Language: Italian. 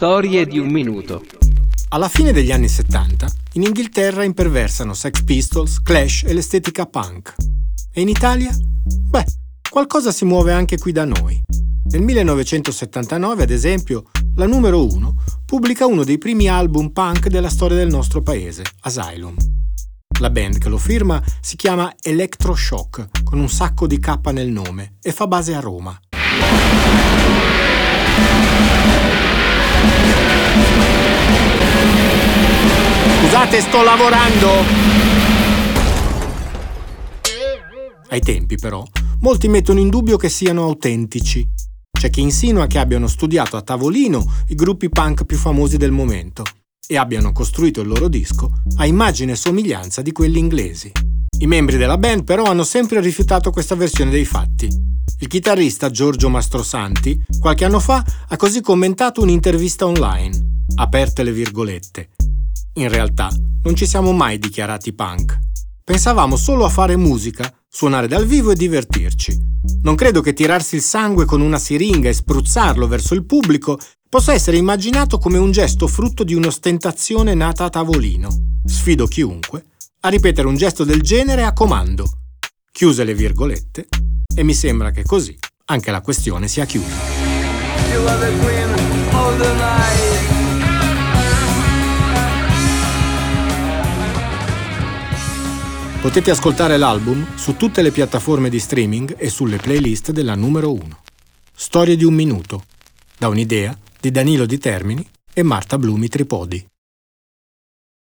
Storie di un minuto. Alla fine degli anni 70, in Inghilterra imperversano Sex Pistols, Clash e l'estetica punk. E in Italia? Beh, qualcosa si muove anche qui da noi. Nel 1979, ad esempio, la numero 1 pubblica uno dei primi album punk della storia del nostro paese, Asylum. La band che lo firma si chiama Electroshock, con un sacco di K nel nome, e fa base a Roma. Scusate, sto lavorando! Ai tempi, però, molti mettono in dubbio che siano autentici. C'è chi insinua che abbiano studiato a tavolino i gruppi punk più famosi del momento e abbiano costruito il loro disco a immagine e somiglianza di quelli inglesi. I membri della band però hanno sempre rifiutato questa versione dei fatti. Il chitarrista Giorgio Mastrosanti qualche anno fa ha così commentato un'intervista online, aperte le virgolette. In realtà non ci siamo mai dichiarati punk. Pensavamo solo a fare musica, suonare dal vivo e divertirci. Non credo che tirarsi il sangue con una siringa e spruzzarlo verso il pubblico possa essere immaginato come un gesto frutto di un'ostentazione nata a tavolino. Sfido chiunque a ripetere un gesto del genere a comando. Chiuse le virgolette e mi sembra che così anche la questione sia chiusa. Potete ascoltare l'album su tutte le piattaforme di streaming e sulle playlist della numero 1. Storie di un minuto, da un'idea di Danilo Di Termini e Marta Blumi Tripodi.